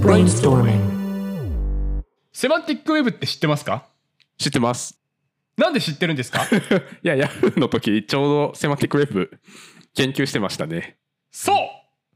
Brainstorming. セマンティックウェブって知ってますか？知ってます。なんで知ってるんですか？いや、ヤフーの時、ちょうどセマティックウェブ研究してましたね。そう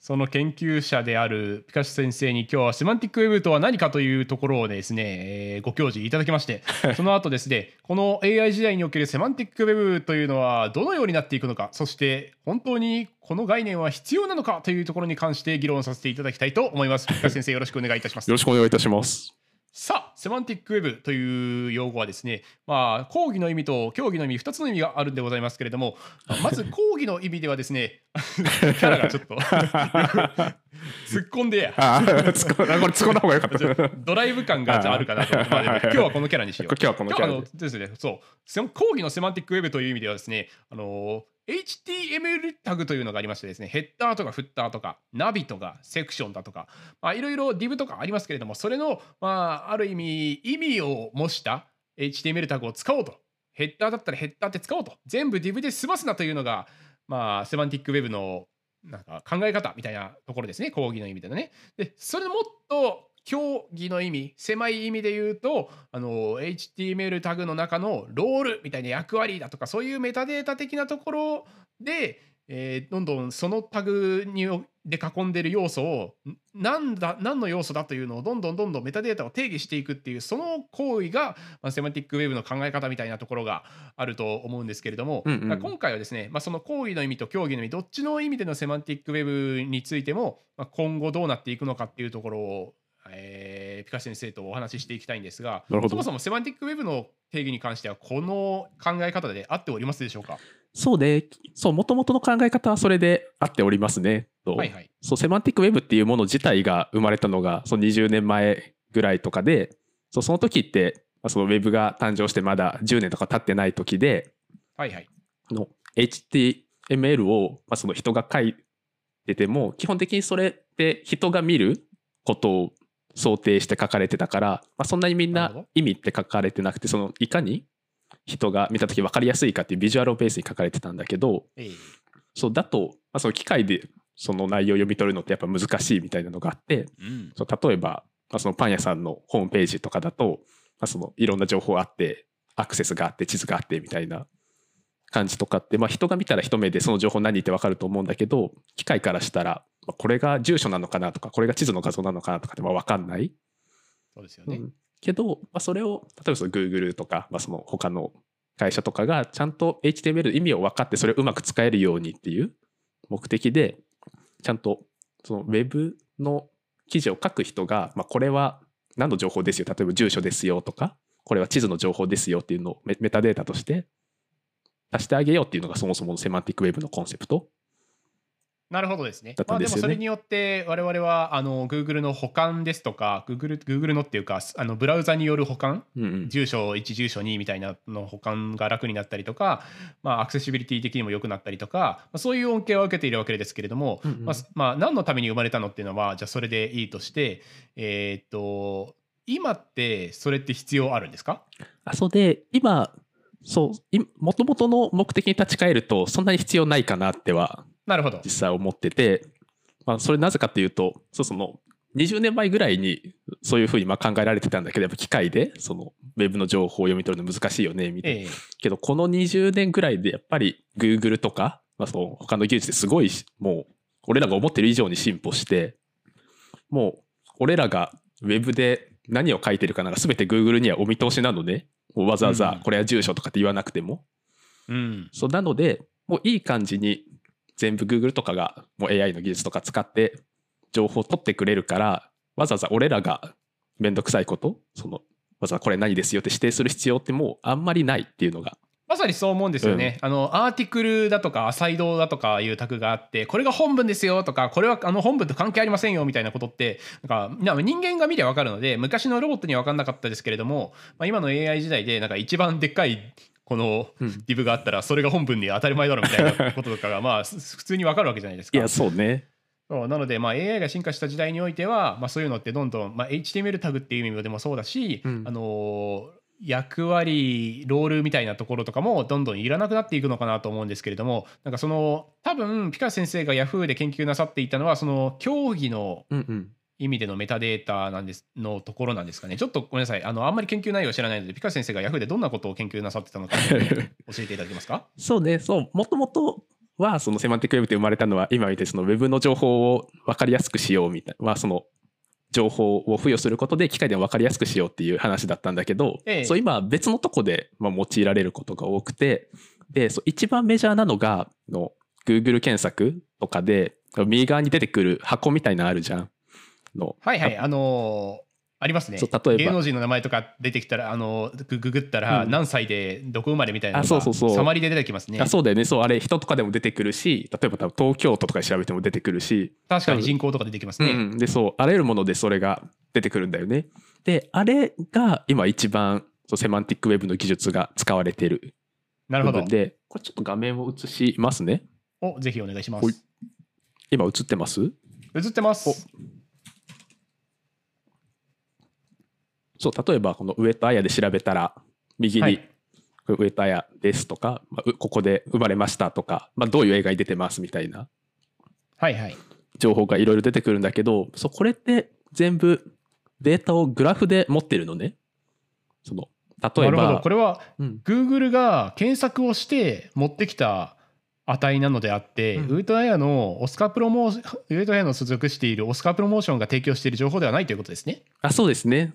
その研究者であるピカシュ先生に今日はセマンティックウェブとは何かというところをですね、えーご教示いただきまして その後ですねこの AI 時代におけるセマンティックウェブというのはどのようになっていくのかそして本当にこの概念は必要なのかというところに関して議論させていただきたいと思いますピカシュ先生よろしくお願いいたしますよろしくお願いいたします。さあセマンティックウェブという用語はですねまあ講義の意味と競技の意味2つの意味があるんでございますけれどもまず講義の意味ではですね キャラがちょっと 突っ込んでやあこ、れ突っ込んだ方がよかった。ドライブ感がああるかなとまあ今日はこのキャラにしよう。今日はこのキャラで今日はあのですね、そう、セ講義のセマンティックウェブという意味ではですね、あの HTML タグというのがありましてですね、ヘッダーとかフッターとか、ナビとか、セクションだとか、いろいろ div とかありますけれども、それの、まあ、ある意味、意味を模した HTML タグを使おうと。ヘッダーだったらヘッダーって使おうと。全部 div で済ますなというのが、まあ、セマンティックウェブのなんか考え方みたいなところですね、講義の意味でのね。で、それもっと競技の意味、狭い意味で言うと、あの HTML タグの中のロールみたいな役割だとか、そういうメタデータ的なところで、えーどんどんそのタグにで囲んでる要素をんなんだ何の要素だというのをどんどんどんどんメタデータを定義していくっていうその行為が、まあ、セマティックウェブの考え方みたいなところがあると思うんですけれども、うんうん。まあ今回はですね、まあ、その行為の意味と競技の意味どっちの意味でのセマンティックウェブについても、まあ、今後どうなっていくのかっていうところを、えーピカシ先生とお話ししていきたいんですがそもそもセマンティックウェブの定義に関してはこの考え方で合っておりますでしょうか？そうで、そう、もともとの考え方はそれであっておりますね。とはいはい。そう、セマンティックウェブっていうもの自体が生まれたのが、その20年前ぐらいとかで、そうその時って、まあそのウェブが誕生してまだ10年とか経ってない時で、はいはい。あの HTML を、まあ、その人が書いてても基本的にそれって人が見ることを想定して書かれてたから、まあ、そんなにみんな意味って書かれてなくてそのいかに人が見た時分かりやすいかっていうビジュアルをベースに書かれてたんだけどえーそうだと、まあ、その機械でその内容を読み取るのってやっぱ難しいみたいなのがあってうん。そう例えば、まあ、そのパン屋さんのホームページとかだと、まあ、そのいろんな情報あってアクセスがあって地図があってみたいな感じとかって、まあ、人が見たら一目でその情報何って分かると思うんだけど機械からしたらまあこれが住所なのかなとかこれが地図の画像なのかなとかってまあ分かんない、そうですよね。うん。けど、まあ、それを例えばその Google とか、まあ、その他の会社とかがちゃんと HTML の意味を分かってそれをうまく使えるようにっていう目的でちゃんとそのウェブの記事を書く人が、まあ、これは何の情報ですよ。例えば住所ですよとかこれは地図の情報ですよっていうのをメメタデータとして出してあげようっていうのがそもそものセマンティックウェブのコンセプト。なるほどですね。でよね。ですもそれによって我々はあの Google の保管ですとか Google, Google のっていうかあのブラウザによる保管？うんうん。住所1住所2みたいなの保管が楽になったりとか、まあ、アクセシビリティ的にも良くなったりとか、まあ、そういう恩恵を受けているわけですけれども、うんうん。まあまあ、何のために生まれたのっていうのはじゃあそれでいいとしてえーっと今ってそれって必要あるんですか？あそうで今そう。もともとの目的に立ち返るとそんなに必要ないかなってはなるほど。実際思ってて、まあ、それなぜかっていうとそうその20年前ぐらいにそういうふうにまあ考えられてたんだけどやっぱ機械でそのウェブの情報を読み取るの難しいよねみたいな、ええ。けどこの20年ぐらいでやっぱり Google とか、まあ、その他の技術ですごいしもう俺らが思ってる以上に進歩してもう俺らがウェブで何を書いてるかなんか全て Google にはお見通しなのでもうわざわうん。ざこれは住所とかって言わなくても、うん、そうなのでもういい感じに全部 Google とかがもう AI の技術とか使って情報を取ってくれるからわざわざ俺らがめんどくさいことそのわざわざこれ何ですよって指定する必要ってもうあんまりないっていうのがまさにそう思うんですよね。あのアーティクルだとかアサイドだとかいうタグがあってこれが本文ですよとかこれはあの本文と関係ありませんよみたいなことってなんかな人間が見りゃ分かるので昔のロボットには分かんなかったですけれども、まあ、今の AI 時代でなんか一番でっかいこのうん div があったらそれが本文に当たり前だろみたいなこととかがまあす普通に分かるわけじゃないですか。いやそうねそうなので、まあ、AI が進化した時代においては、まあ、そういうのってどんどん、まあ、HTML タグっていう意味でもそうだし、うんあのー役割ロールみたいなところとかもどんどんいらなくなっていくのかなと思うんですけれどもなんかその多分ピカ先生が Yahoo で研究なさっていたのはその競技の意味でのメタデータなんですのところなんですかね。ちょっとごめんなさい。あのあんまり研究内容を知らないので、ピカ先生が Yahoo でどんなことを研究なさってたのか 教えていただけますかそうね、そう、もともとは、そのセマンティックウェブって生まれたのは、今見てそのウェブの情報を分か？りやすくしようみたいな、はその情報を付与することで機械でも分かりやすくしようっていう話だったんだけど、ええそう今別のとこでまあ用いられることが多くて、で、そう一番メジャーなのが、の Google 検索とかで、右側に出てくる箱みたいなのあるじゃん。のはいはい。あのーありますね。そう例えば。芸能人の名前とか出てきたら、あのグググったら、うん。何歳でどこ生まれみたいなのあがそうそうそう。サマリで出てきますね。あそうだよね。そうあれ人とかでも出てくるし例えば多分東京都とかで調べても出てくるし、確かに人口とか出てきますね。うん、でそうあらゆるものでそれが出てくるんだよね。であれが今一番そうセマンティックウェブの技術が使われてるなるほど。部分。でこれちょっと画面を映しますね。おぜひお願いします。今映ってます？映ってます。そう例えばこの上戸彩で調べたら右にはい上戸彩ですとか、まあうここで生まれましたとか、まあ、どういう映画に出てますみたいなはいはい。情報がいろいろ出てくるんだけどそうこれって全部データをグラフで持ってるのね。その例えなるほど。ばこれはうん Google が検索をして持ってきた値なのであって、うんウートアヤのオスカープロモーション、ウートアヤの所属しているオスカープロモーションが提供している情報ではないということですね。あそうですね。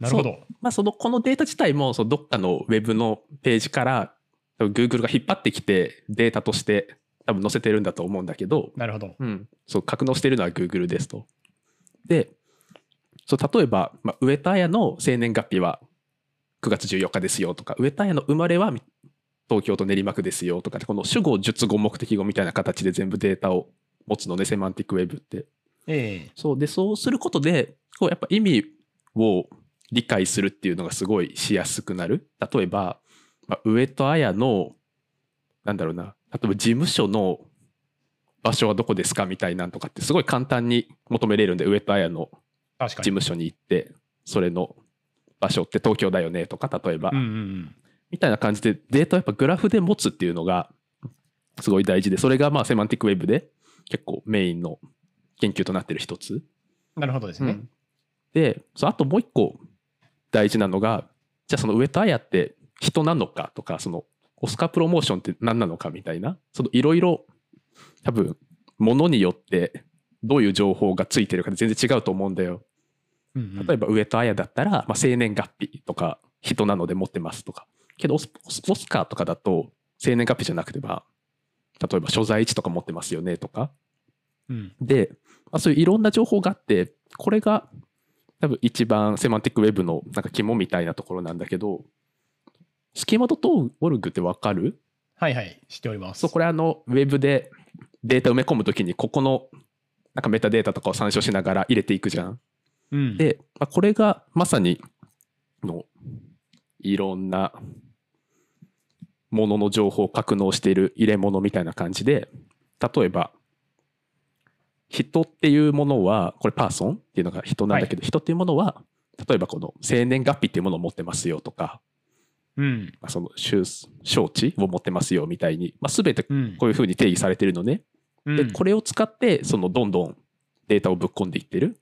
なるほど。まあ、そのこのデータ自体もそのどっかのウェブのページから多分 Google が引っ張ってきてデータとして多分載せてるんだと思うんだけど、なるほど。うん、そう格納してるのは Google ですと。でそう例えば、まあ、上田彩の生年月日は9月14日ですよとか上田彩の生まれは東京都練馬区ですよとかこの主語述語目的語みたいな形で全部データを持つのでセマンティックウェブって。ええそうでそうすることでこうやっぱ意味を理解するっていうのがすごいしやすくなる例えば、まあ、上戸彩のなんだろうな例えば事務所の場所はどこですかみたいなんとかってすごい簡単に求めれるんで上戸彩の。事務所に行ってそれの場所って東京だよねとか例えば、うんうんうん。みたいな感じでデータをやっぱグラフで持つっていうのがすごい大事でそれがまあセマンティックウェブで結構メインの研究となってる一つ。なるほどですね。うんであともう一個大事なのがじゃあその上戸彩って人なのかとかそのオスカープロモーションって何なのかみたいなそのいろいろ多分ものによってどういう情報がついてるかで全然違うと思うんだよ。うんうん。例えば上戸彩だったら、まあ、生年月日とか人なので持ってますとか。けどオスオスオスカーとかだと生年月日じゃなくてまあ例えば所在地とか持ってますよねとか。うん。で、まあ、そういういろんな情報があってこれが多分一番セマンティックウェブのなんか肝みたいなところなんだけどスキマ .org ってわかる？はいはい。知っております。そうこれあのウェブでデータ埋め込むときにここのなんかメタデータとかを参照しながら入れていくじゃん。うん、で、まあ、これがまさにのいろんなものの情報を格納している入れ物みたいな感じで例えば人っていうものはこれパーソンっていうのが人なんだけど、人っていうものは例えばこの生年月日っていうものを持ってますよとか、うん。まあ、その周周知を持ってますよみたいに、まあ、全てうん。こういうふうに定義されてるのね。うんでこれを使ってそのどんどんデータをぶっ込んでいってる。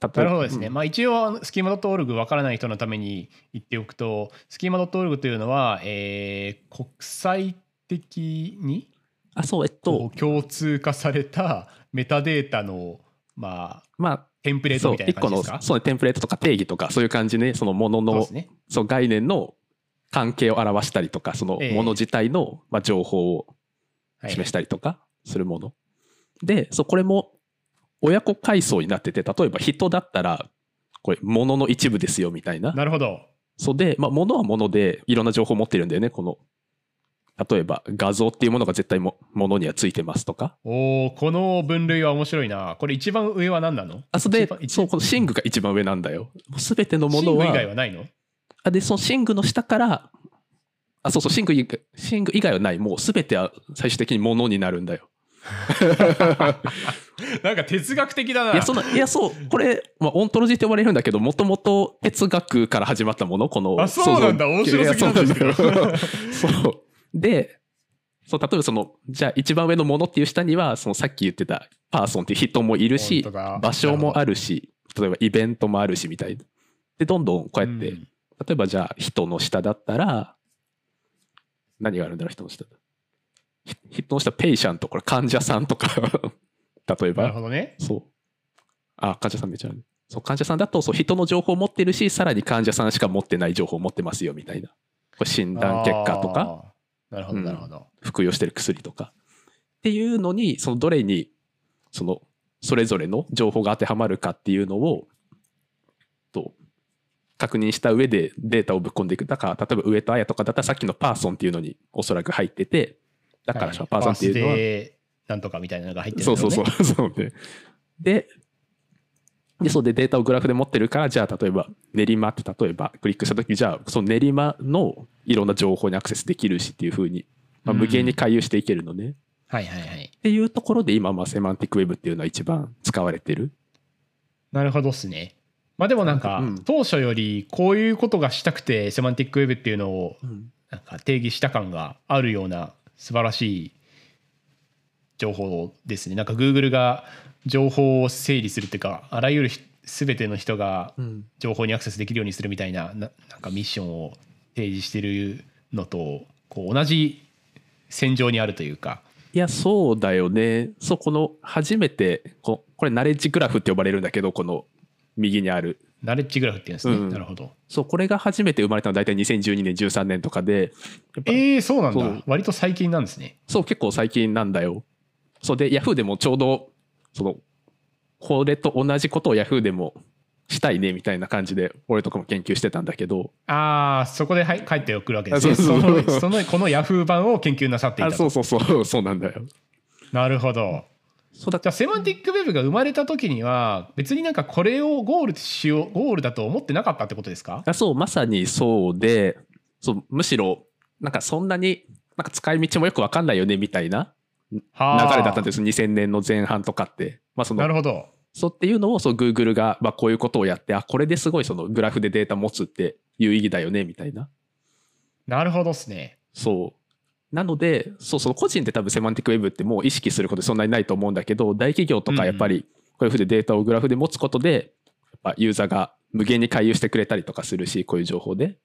なるほどですね。うんまあ一応、スキーマ .org わからない人のために言っておくと、スキーマ .org というのは、えー国際的にあそうえっことう共通化されたメタデータの、まあ、まあテンプレートみたいな感じですか？そうねテンプレートとか定義とかそういう感じねそのもののそうね。概念の関係を表したりとかそのええ。もの自体の、まあ、情報をはい、示したりとかするもの、でそうこれも親子階層になってて例えば人だったらこれものの一部ですよみたいな。なるほど。そうで、まあ、ものはものでいろんな情報を持ってるんだよねこの例えば画像っていうものが絶対もものにはついてますとか。おお、この分類は面白いな。これ一番上は何なの？あそれそうこのシングが一番上なんだよ。全てのものは外はないの？あでそのシングの下からあそうそうシング以外シング以外はない。もう全ては最終的にものになるんだよ。なんか哲学的だな。いやそのいやそうこれ、まあ、オントロジーって呼ばれるんだけどもともと哲学から始まったものこのあそうなんだ。面白すぎなんだ。よ そうでそう例えばそのじゃあ一番上のものっていう下にはそのさっき言ってたパーソンっていう人もいるし場所もあるし例えばイベントもあるしみたいな。で、どんどんこうやって、うん例えばじゃあ人の下だったら、何があるんだろう、人の下。ひ人の下、ペイシャント、これ患者さんとか、例えなるば、ほどね。そう。あ、患者さんめっちゃある。そう、患者さんだと、そう、人の情報を持ってるし、さらに患者さんしか持ってない情報を持ってますよ、みたいな。これ診断結果とか。なるほど、うんなるほど。服用してる薬とか。っていうのに、そのどれに、その、それぞれの情報が当てはまるかっていうのを、と、確認した上でデータをぶっ込んでいく。だから、例えば上戸彩とかだったらさっきのパーソンっていうのにおそらく入ってて、だから、はいパーソンっていうのは、なんとかみたいなのが入ってるんだろそうそうそう、そうね。で、で、そうでデータをグラフで持ってるから、じゃあ例えば練馬って例えばクリックしたとき、じゃあその練馬のいろんな情報にアクセスできるしっていうふうに、まあ、無限に回遊していけるのね。はいはいはい。っていうところで今、まあ、セマンティックウェブっていうのは一番使われてる。なるほどっすね。まあでもなんか、うん当初よりこういうことがしたくてセマンティックウェブっていうのをなんか定義した感があるような素晴らしい情報ですね。なんか Google が情報を整理するっていうかあらゆるひ全ての人がうん情報にアクセスできるようにするみたいなななんかミッションを提示してるのとこう同じ戦場にあるというか。いや、そうだよね。そう、この初めて、ここれナレッジグラフって呼ばれるんだけど、この右にある。ナレッジグラフっていうんですね。うんなるほど。そう、これが初めて生まれたのは大体2012年、13年とかで、えー、そうなんだ。割と最近なんですね。そう、結構最近なんだよ。そうで、Yahoo でもちょうど、その、これと同じことを Yahoo でもしたいねみたいな感じで、俺とかも研究してたんだけど、ああ、そこではい帰ってくるわけですね。あその そのこのヤフー版を研究なさっていあたと。そうそうそう、そうなんだよ。なるほど。そうだじゃあセマンティックウェブが生まれた時には別になんかこれをゴールしようゴールだと思ってなかったってことですか？あそう、まさにそうで、そうむしろ、なんかそんなに、なんか使い道もよくわかんないよねみたいな流はあれだったんです、2000年の前半とかって。まあそのなるほど。そうっていうのをそう Google が、まあ、こういうことをやってあこれですごいそのグラフでデータ持つって有意義だよねみたいななるほどっすね。そうなのでそうその個人って多分セマンティックウェブってもう意識することそんなにないと思うんだけど大企業とかやっぱりこういうふうにデータをグラフで持つことでやっぱユーザーが無限に回遊してくれたりとかするしこういう情報でっ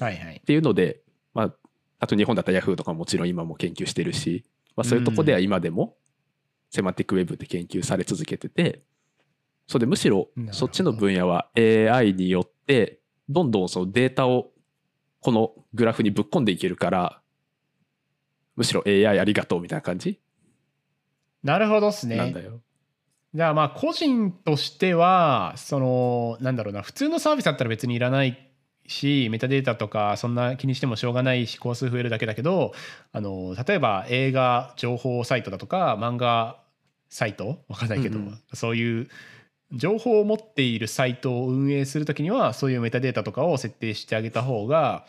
はいはい。ていうので、まあ、あと日本だったら Yahoo とかももちろん今も研究してるし、まあ、そういうとこでは今でもセマンティックウェブって研究され続けててそうでむしろそっちの分野は AI によってどんどんそのデータをこのグラフにぶっ込んでいけるからむしろ AI ありがとうみたいな感じ？なるほどっすねなんだ。よ。じゃあまあ個人としてはそのなんだろうな普通のサービスだったら別にいらないしメタデータとかそんな気にしてもしょうがないし工数増えるだけだけどあの例えば映画情報サイトだとか漫画サイトわかんないけど、うんうんそういう情報を持っているサイトを運営するときにはそういうメタデータとかを設定してあげた方が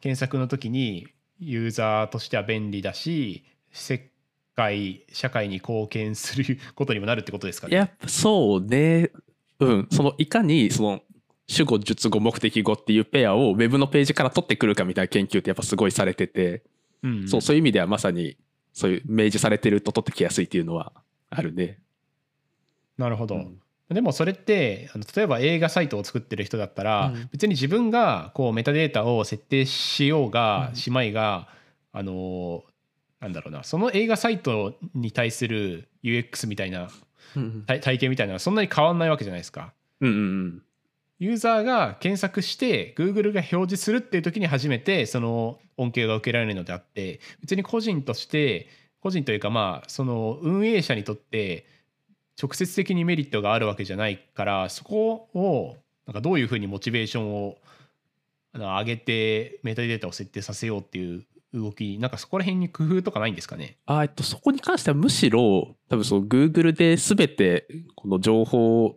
検索の時にユーザーとしては便利だし世界社会に貢献することにもなるってことですかね。やっぱそうね。うん。そのいかにその主語、述語、目的語っていうペアをウェブのページから取ってくるかみたいな研究ってやっぱすごいされてて、うん。そう、そういう意味ではまさにそういう明示されてると取ってきやすいっていうのはあるね。なるほど、うん。でもそれって例えば映画サイトを作ってる人だったら、うん。別に自分がこうメタデータを設定しようが、うん。しまいがあのなんだろうなその映画サイトに対する UX みたいなうん体体験みたいなのはそんなに変わんないわけじゃないですか。うんうんユーザーが検索して Google が表示するっていう時に初めてその恩恵が受けられるのであって別に個人として個人というかまあその運営者にとって直接的にメリットがあるわけじゃないからそこをなんかどういうふうにモチベーションを上げてメタデータを設定させようっていう動きなんかそこら辺に工夫とかないんですかね？あえっと、そこに関してはむしろ多分その Google で全てこの情報を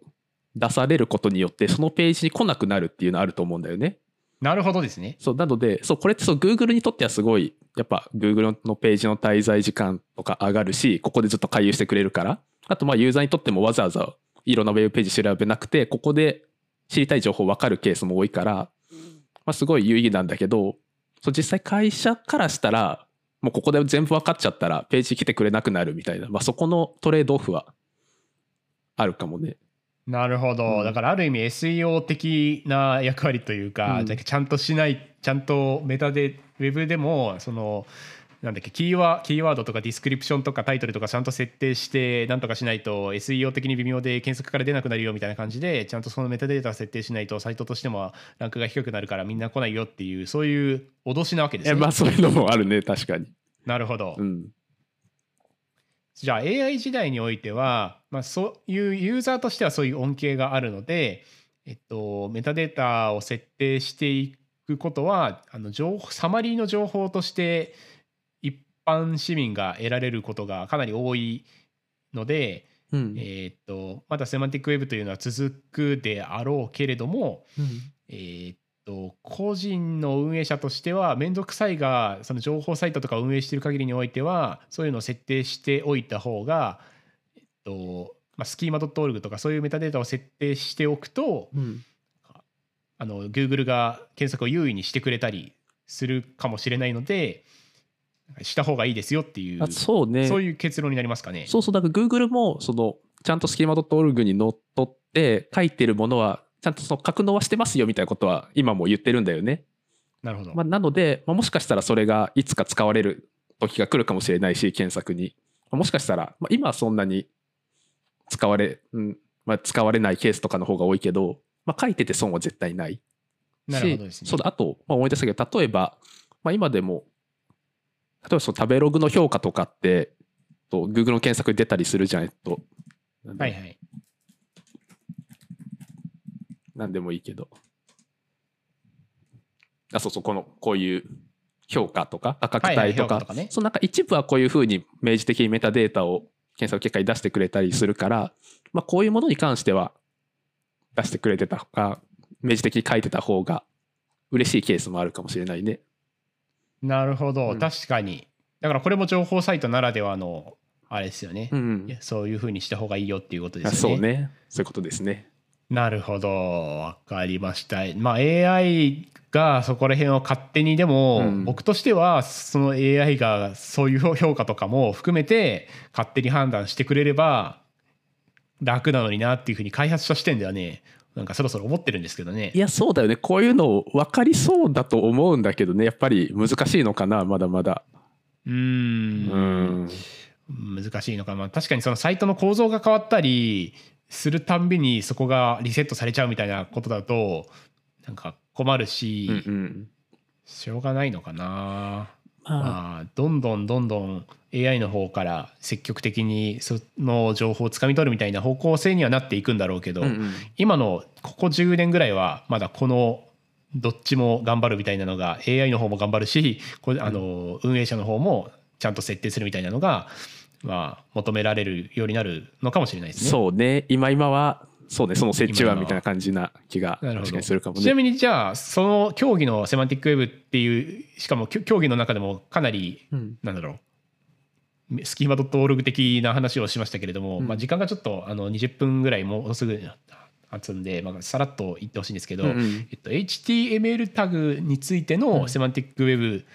出されることによってそのページに来なくなるっていうのはあると思うんだよね。なるほどですね。そうなのでそうこれってそう Google にとってはすごいやっぱ Google のページの滞在時間とか上がるしここでずっと回遊してくれるからあとまあユーザーにとってもわざわざいろんなウェブページ調べなくてここで知りたい情報分かるケースも多いから、まあ、すごい有意義なんだけどそう実際会社からしたらもうここで全部分かっちゃったらページ来てくれなくなるみたいな、まあ、そこのトレードオフはあるかもね。なるほど、うんだからある意味 SEO 的な役割というか、うんちゃんとしないちゃんとメタでウェブでもそのなんだっけキーワキーワードとかディスクリプションとかタイトルとかちゃんと設定してなんとかしないと SEO 的に微妙で検索から出なくなるよみたいな感じでちゃんとそのメタデータ設定しないとサイトとしてもランクが低くなるからみんな来ないよっていうそういう脅しなわけですね。えまあそういうのもあるね確かに。なるほど。うん。じゃあ AI 時代においては、まあ、そういうユーザーとしてはそういう恩恵があるので、えっと、メタデータを設定していくことはあの情報サマリーの情報として一般市民が得られることがかなり多いので、うん。えっとまだセマンティックウェブというのは続くであろうけれども、えーっと個人の運営者としては面倒くさいがその情報サイトとか運営している限りにおいてはそういうのを設定しておいた方が、えっとまあ、スキーマ .org とかそういうメタデータを設定しておくとうんあの Google が検索を優位にしてくれたりするかもしれないのでした方がいいですよっていうあそうね。そういう結論になりますかね。そうそう、だから Google も、その、ちゃんとスキーマ .org にのっとって書いてるものは、ちゃんとその格納はしてますよみたいなことは今も言ってるんだよね。なるほど。まあ、なので、まあ、もしかしたらそれがいつか使われる時が来るかもしれないし、検索に。まあもしかしたら、まあ、今はそんなに使われ、うんまあ、使われないケースとかの方が多いけど、まあ、書いてて損は絶対ないし。なるほどですね。そうだ、あと、まあ、思い出したけど、例えば、まあ、今でも、例えばその食べログの評価とかって、と Google の検索に出たりするじゃん、えっと。はいはい。なんでもいいけど。あ、そうそう、この、こういう評価とか、価格はいはい帯とか、ねそのなんか一部はこういうふうに明示的にメタデータを検索結果に出してくれたりするから、まあ、こういうものに関しては出してくれてたか、明示的に書いてた方が嬉しいケースもあるかもしれないね。なるほど、うん確かに。だからこれも情報サイトならではのあれですよね。うんそういうふうにした方がいいよっていうことであすよね。そうね。そういうことですね。なるほど、わかりました。まあ AI がそこら辺を勝手にでも、うん僕としてはその AI がそういう評価とかも含めて勝手に判断してくれれば楽なのになっていうふうに開発者視点ではね、なんかそろそろ思ってるんですけどねい。や、そうだよね。こういうの分かりそうだと思うんだけどね。やっぱり難しいのかな、まだまだ。うんん。難しいのかな、まあ、確かにそのサイトの構造が変わったりするたんびにそこがリセットされちゃうみたいなことだとなんか困るし、うんうん。しょうがないのかな、まあ、まあ、どんどんどんどん AI の方から積極的にその情報をつかみ取るみたいな方向性にはなっていくんだろうけど、うんうん。今のここ10年ぐらいはまだこのどっちも頑張るみたいなのが AI の方も頑張るしこれあの運営者の方もちゃんと設定するみたいなのが、まあ、求められるようになるのかもしれないですね。そうね。今今は、そうね、その折衷案みたいな感じな気が確かにするかもね。ちなみにじゃあその競技のセマンティックウェブっていうしかも競技の中でもかなりうん。なんだろう。スキーマ .org 的な話をしましたけれども、うん。まあ、時間がちょっとあの20分ぐらいもうすぐあつんで、まあ、さらっと言ってほしいんですけど、うんうん。えっと、HTML タグについてうん。のセマンティックウェブ、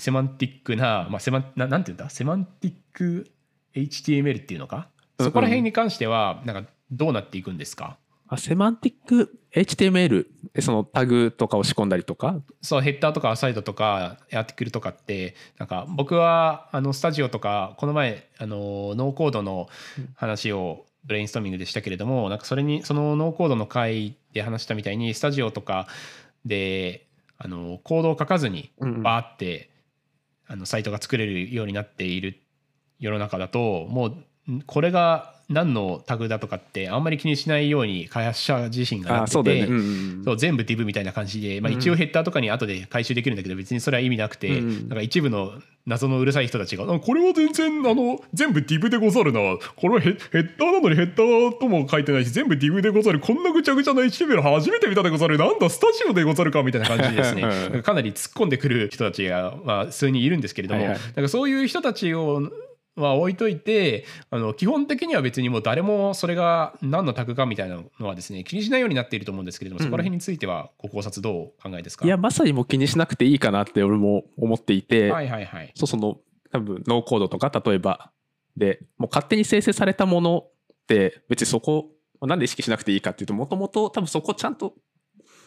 セマンティックな、まあ、セマンななんていうんだ？セマンティック HTML っていうのか？うん。うんそこら辺に関してはなんかどうなっていくんですか、あセマンティック HTML、えそのタグとかを仕込んだりとか？そうヘッダーとかアサイドとか article とかってなんか僕はあのスタジオとかこの前あのノーコードの話をブレインストーミングでしたけれどもなんかそれにそのノーコードの回で話したみたいにスタジオとかであのコードを書かずにうんうん。バーってあのサイトが作れるようになっている世の中だともうこれが何のタグだとかってあんまり気にしないように開発者自身がなっててうだよね。うんうんそう全部 div みたいな感じで、まあ、うん一応ヘッダーとかに後で回収できるんだけど別にそれは意味なくて、うんなんか一部の謎のうるさい人たちが「あこれは全然あの全部 div でござるな。これはヘヘッダーなのにヘッダーとも書いてないし全部 div でござる。こんなぐちゃぐちゃな HTML 初めて見たでござる。なんだスタジオでござるか」みたいな感じでですね。かなり突っ込んでくる人たちが、まあ、数人いるんですけれども、はいはい。なんかそういう人たちをは置いといてあの基本的には別にもう誰もそれが何のタグかみたいなのはですね気にしないようになっていると思うんですけれども、うん。そこら辺についてはご考察どうお考えですか？いや、まさにもう気にしなくていいかなって俺も思っていて、はいはいはい。そうその多分ノーコードとか例えばでもう勝手に生成されたものって別にそこまあなんで意識しなくていいかっていうともともと多分そこちゃんと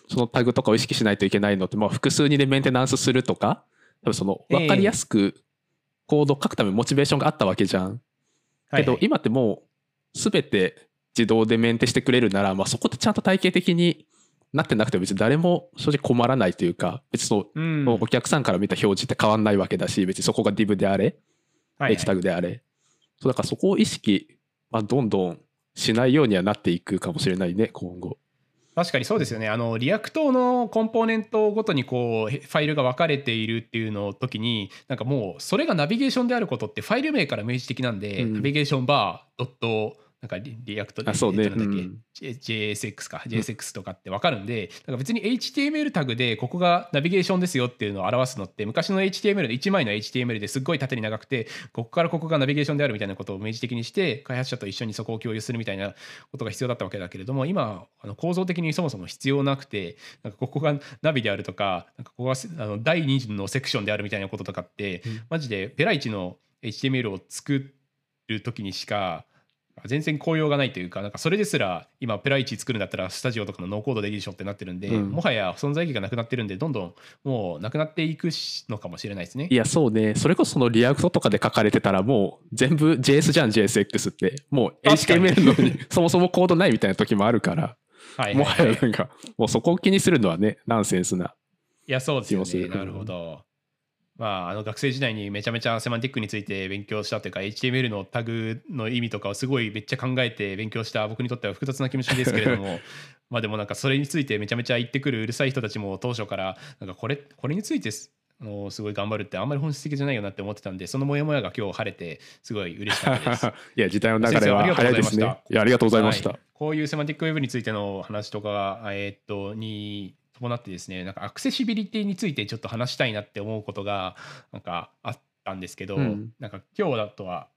そのタグとかを意識しないといけないのって、まあ、複数にでメンテナンスするとか多分その分かりやすくコードを書くためにモチベーションがあったわけじゃん。けど今ってもう全て自動でメンテしてくれるなら、まあ、そこってちゃんと体系的になってなくても別に誰も正直困らないというか別にそうんのお客さんから見た表示って変わんないわけだし別にそこが div であれはいはい H タグであれそうだからそこを意識、まあ、どんどんしないようにはなっていくかもしれないね今後。確かにそうですよね。あの React のコンポーネントごとにこうファイルが分かれているっていうの時になんかもうそれがナビゲーションであることってファイル名から明示的なんで、うんナビゲーションバードットなんかリ React であそうね。えっとなんだっけ、うん。J- JSX か。JSX とかって分かるんで、なんか別に HTML タグでここがナビゲーションですよっていうのを表すのって昔の HTML の1枚の HTML ですっごい縦に長くてここからここがナビゲーションであるみたいなことを明示的にして開発者と一緒にそこを共有するみたいなことが必要だったわけだけれども今あの構造的にそもそも必要なくてなんかここがナビであるとかなんかここがせあの第2次のセクションであるみたいなこととかって、うん。マジでペライチの HTML を作る時にしか全然効用がないというかなんかそれですら今ペライチ作るんだったらスタジオとかのノーコードでいいでしょってなってるんで、うん。もはや存在意義がなくなってるんでどんどんもうなくなっていくしのかもしれないですね。い。やそうね。それこそその React とかで書かれてたらもう全部 JS じゃん JSX ってもう HTML のにそもそもコードないみたいな時もあるからはいもはいはい。はやなんかもうそこを気にするのはねナンセンスな。いやそうですよね。なるほど。まあ、あの学生時代にめちゃめちゃセマンティックについて勉強したというか HTML のタグの意味とかをすごいめっちゃ考えて勉強した僕にとっては複雑な気持ちですけれども まあでもなんかそれについてめちゃめちゃ言ってくるうるさい人たちも当初からなんかこれこれについてすあのすごい頑張るってあんまり本質的じゃないよなって思ってたんでそのモヤモヤが今日晴れてすごい嬉しかったです。いや時代の流れは早いですね。いやありがとうございました、はい。こういうセマンティックウェブについての話とかが、えーっとに伴ってですねなんかアクセシビリティについてちょっと話したいなって思うことがなんかあったんですけど、うんなんか今日だとは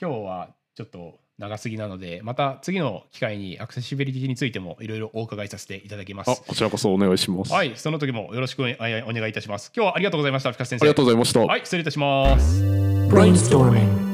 今日はちょっと長すぎなのでまた次の機会にアクセシビリティについてもいろいろお伺いさせていただきます。あこちらこそお願いします、はい、その時もよろしくおお願いいたします。今日はありがとうございました、深瀬先生。ありがとうございました、はい、失礼いたします。Brainstorming.